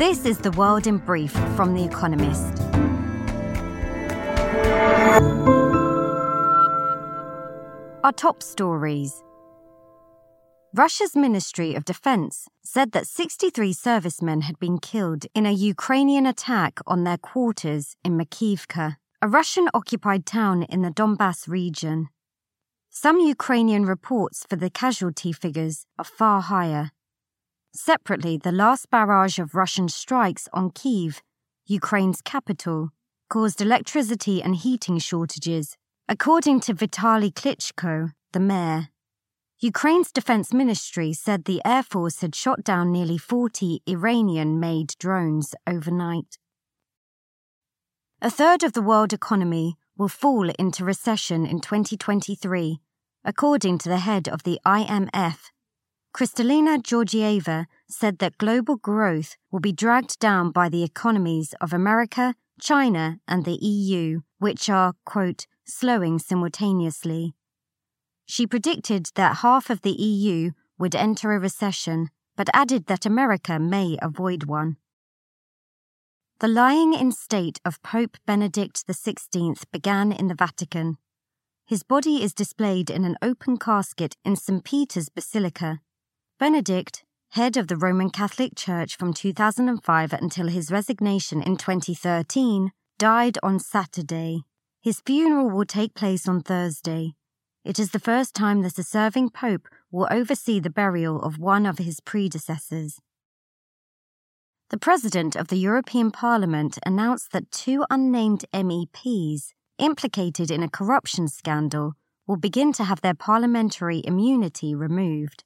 This is The World in Brief from The Economist. Our top stories. Russia's Ministry of Defense said that 63 servicemen had been killed in a Ukrainian attack on their quarters in Makiivka, a Russian occupied town in the Donbas region. Some Ukrainian reports for the casualty figures are far higher. Separately, the last barrage of Russian strikes on Kiev, Ukraine's capital, caused electricity and heating shortages, according to Vitaly Klitschko, the mayor. Ukraine's defense ministry said the Air Force had shot down nearly 40 Iranian made drones overnight. A third of the world economy will fall into recession in 2023, according to the head of the IMF, Kristalina Georgieva said that global growth will be dragged down by the economies of America, China, and the EU, which are, quote, slowing simultaneously. She predicted that half of the EU would enter a recession, but added that America may avoid one. The lying in state of Pope Benedict XVI began in the Vatican. His body is displayed in an open casket in St. Peter's Basilica. Benedict, head of the Roman Catholic Church from 2005 until his resignation in 2013, died on Saturday. His funeral will take place on Thursday. It is the first time that a serving pope will oversee the burial of one of his predecessors. The president of the European Parliament announced that two unnamed MEPs implicated in a corruption scandal will begin to have their parliamentary immunity removed.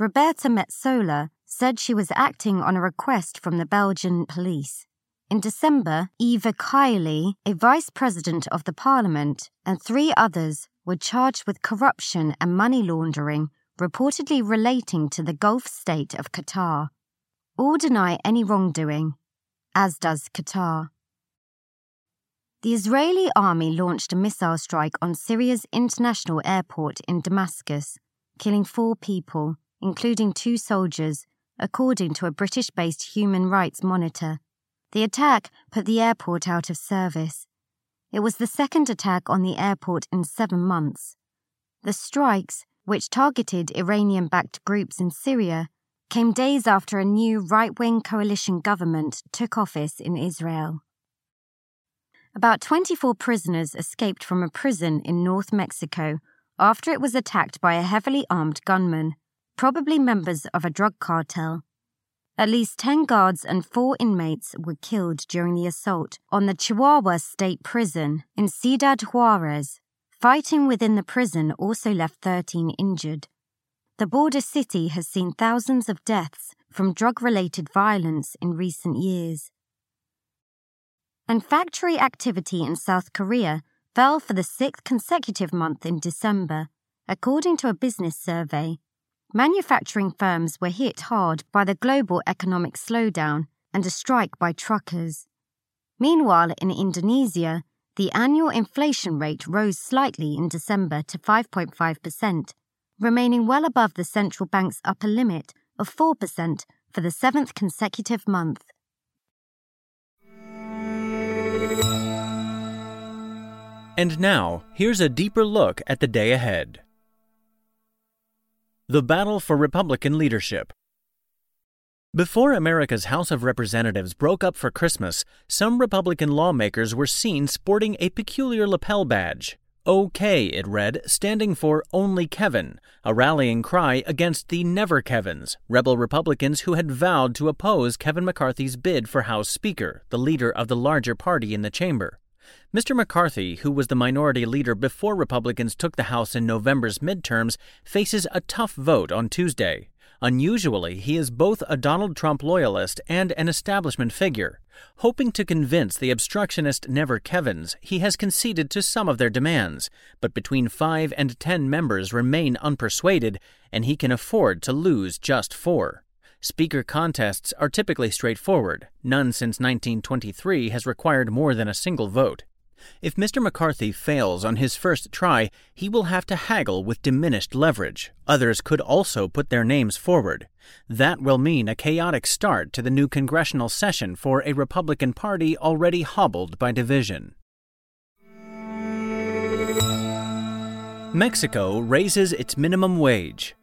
Roberta Metsola said she was acting on a request from the Belgian police. In December, Eva Kaili, a vice president of the parliament, and three others were charged with corruption and money laundering, reportedly relating to the Gulf state of Qatar. All deny any wrongdoing, as does Qatar. The Israeli army launched a missile strike on Syria's international airport in Damascus, killing four people including two soldiers, according to a British based human rights monitor. The attack put the airport out of service. It was the second attack on the airport in seven months. The strikes, which targeted Iranian backed groups in Syria, came days after a new right wing coalition government took office in Israel. About 24 prisoners escaped from a prison in North Mexico after it was attacked by a heavily armed gunman probably members of a drug cartel. At least 10 guards and four inmates were killed during the assault on the Chihuahua State Prison in Ciudad Juarez. Fighting within the prison also left 13 injured. The border city has seen thousands of deaths from drug related violence in recent years. And factory activity in South Korea fell for the sixth consecutive month in December, according to a business survey Manufacturing firms were hit hard by the global economic slowdown and a strike by truckers. Meanwhile, in Indonesia, the annual inflation rate rose slightly in December to 5.5%, remaining well above the central bank's upper limit of 4% for the seventh consecutive month. And now, here's a deeper look at the day ahead. The Battle for Republican Leadership. Before America's House of Representatives broke up for Christmas, some Republican lawmakers were seen sporting a peculiar lapel badge. OK, it read, standing for Only Kevin, a rallying cry against the Never Kevins, rebel Republicans who had vowed to oppose Kevin McCarthy's bid for House Speaker, the leader of the larger party in the chamber. Mr. McCarthy, who was the minority leader before Republicans took the House in November's midterms, faces a tough vote on Tuesday. Unusually, he is both a Donald Trump loyalist and an establishment figure. Hoping to convince the obstructionist Never Kevins, he has conceded to some of their demands, but between five and ten members remain unpersuaded, and he can afford to lose just four. Speaker contests are typically straightforward. None since 1923 has required more than a single vote. If Mr. McCarthy fails on his first try, he will have to haggle with diminished leverage. Others could also put their names forward. That will mean a chaotic start to the new congressional session for a Republican Party already hobbled by division. Mexico raises its minimum wage.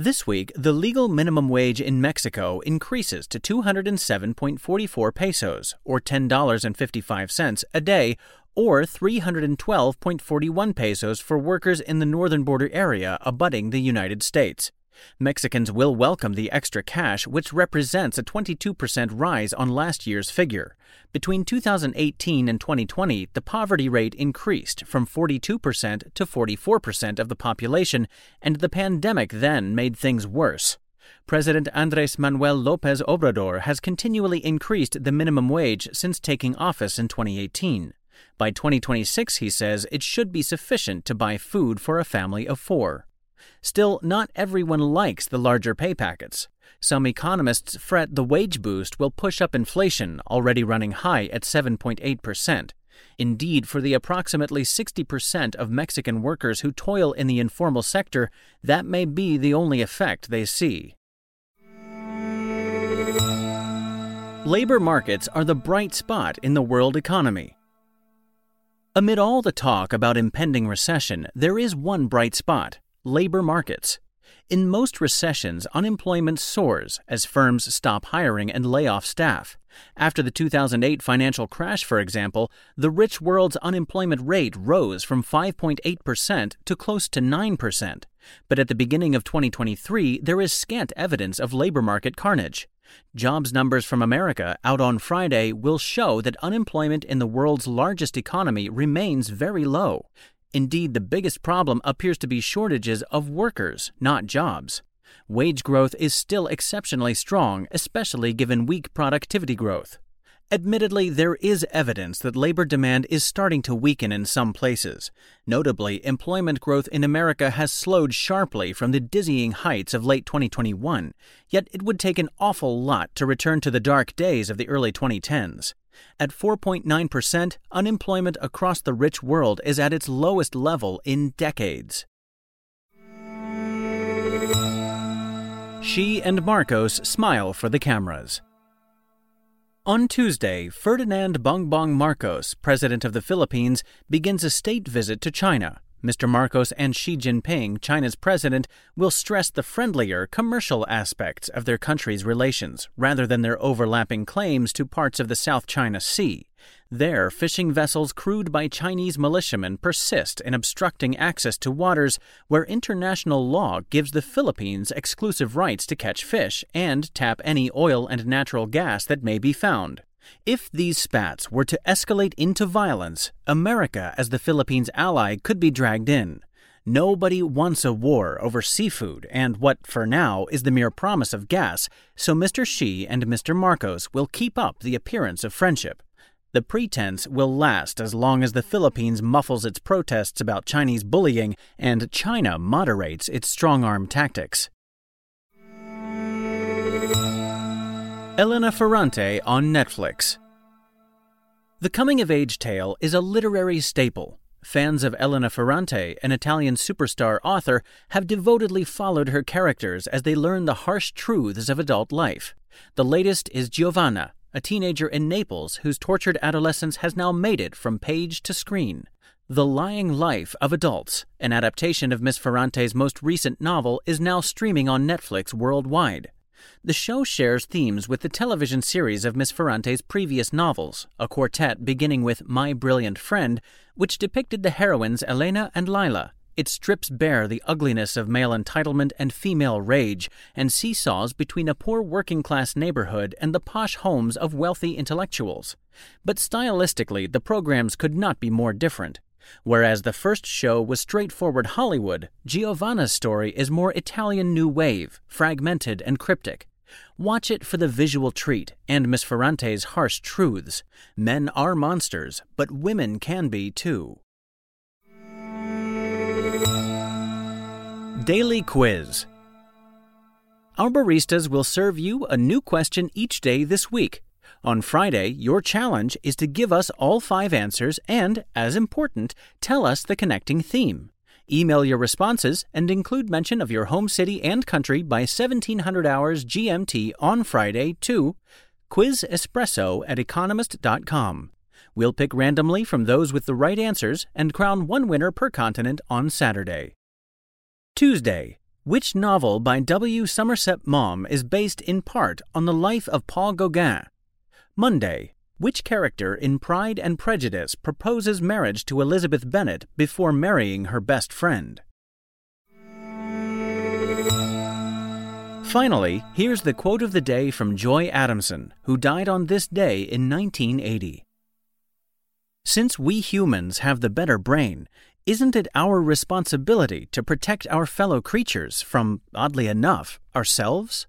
This week, the legal minimum wage in Mexico increases to 207.44 pesos, or $10.55 a day, or 312.41 pesos for workers in the northern border area abutting the United States. Mexicans will welcome the extra cash, which represents a 22% rise on last year's figure. Between 2018 and 2020, the poverty rate increased from 42% to 44% of the population, and the pandemic then made things worse. President Andres Manuel Lopez Obrador has continually increased the minimum wage since taking office in 2018. By 2026, he says, it should be sufficient to buy food for a family of four. Still, not everyone likes the larger pay packets. Some economists fret the wage boost will push up inflation, already running high at 7.8%. Indeed, for the approximately 60% of Mexican workers who toil in the informal sector, that may be the only effect they see. Labor markets are the bright spot in the world economy. Amid all the talk about impending recession, there is one bright spot labor markets. In most recessions, unemployment soars as firms stop hiring and lay off staff. After the 2008 financial crash, for example, the rich world's unemployment rate rose from 5.8% to close to 9%. But at the beginning of 2023, there is scant evidence of labor market carnage. Jobs numbers from America out on Friday will show that unemployment in the world's largest economy remains very low. Indeed, the biggest problem appears to be shortages of workers, not jobs. Wage growth is still exceptionally strong, especially given weak productivity growth. Admittedly, there is evidence that labor demand is starting to weaken in some places. Notably, employment growth in America has slowed sharply from the dizzying heights of late 2021, yet it would take an awful lot to return to the dark days of the early 2010s. At 4.9%, unemployment across the rich world is at its lowest level in decades. Xi and Marcos smile for the cameras. On Tuesday, Ferdinand Bongbong Marcos, president of the Philippines, begins a state visit to China. Mr. Marcos and Xi Jinping, China's president, will stress the friendlier commercial aspects of their countries' relations rather than their overlapping claims to parts of the South China Sea. There, fishing vessels crewed by Chinese militiamen persist in obstructing access to waters where international law gives the Philippines exclusive rights to catch fish and tap any oil and natural gas that may be found. If these spats were to escalate into violence, America, as the Philippines' ally, could be dragged in. Nobody wants a war over seafood and what, for now, is the mere promise of gas, so Mr. Xi and Mr. Marcos will keep up the appearance of friendship. The pretense will last as long as the Philippines muffles its protests about Chinese bullying and China moderates its strong arm tactics. Elena Ferrante on Netflix. The coming of age tale is a literary staple. Fans of Elena Ferrante, an Italian superstar author, have devotedly followed her characters as they learn the harsh truths of adult life. The latest is Giovanna, a teenager in Naples whose tortured adolescence has now made it from page to screen. The Lying Life of Adults, an adaptation of Miss Ferrante's most recent novel, is now streaming on Netflix worldwide. The show shares themes with the television series of Miss Ferrante's previous novels, a quartet beginning with My Brilliant Friend, which depicted the heroines Elena and Lila. It strips bare the ugliness of male entitlement and female rage and seesaws between a poor working class neighborhood and the posh homes of wealthy intellectuals. But stylistically, the programs could not be more different. Whereas the first show was straightforward Hollywood, Giovanna's story is more Italian New Wave, fragmented and cryptic. Watch it for the visual treat and Miss Ferrante's harsh truths. Men are monsters, but women can be too. Daily Quiz Our baristas will serve you a new question each day this week. On Friday, your challenge is to give us all five answers and, as important, tell us the connecting theme. Email your responses and include mention of your home city and country by 1700 hours GMT on Friday to quizespresso at economist.com. We'll pick randomly from those with the right answers and crown one winner per continent on Saturday. Tuesday. Which novel by W. Somerset Maugham is based in part on the life of Paul Gauguin? Monday. Which character in Pride and Prejudice proposes marriage to Elizabeth Bennet before marrying her best friend? Finally, here's the quote of the day from Joy Adamson, who died on this day in 1980. Since we humans have the better brain, isn't it our responsibility to protect our fellow creatures from, oddly enough, ourselves?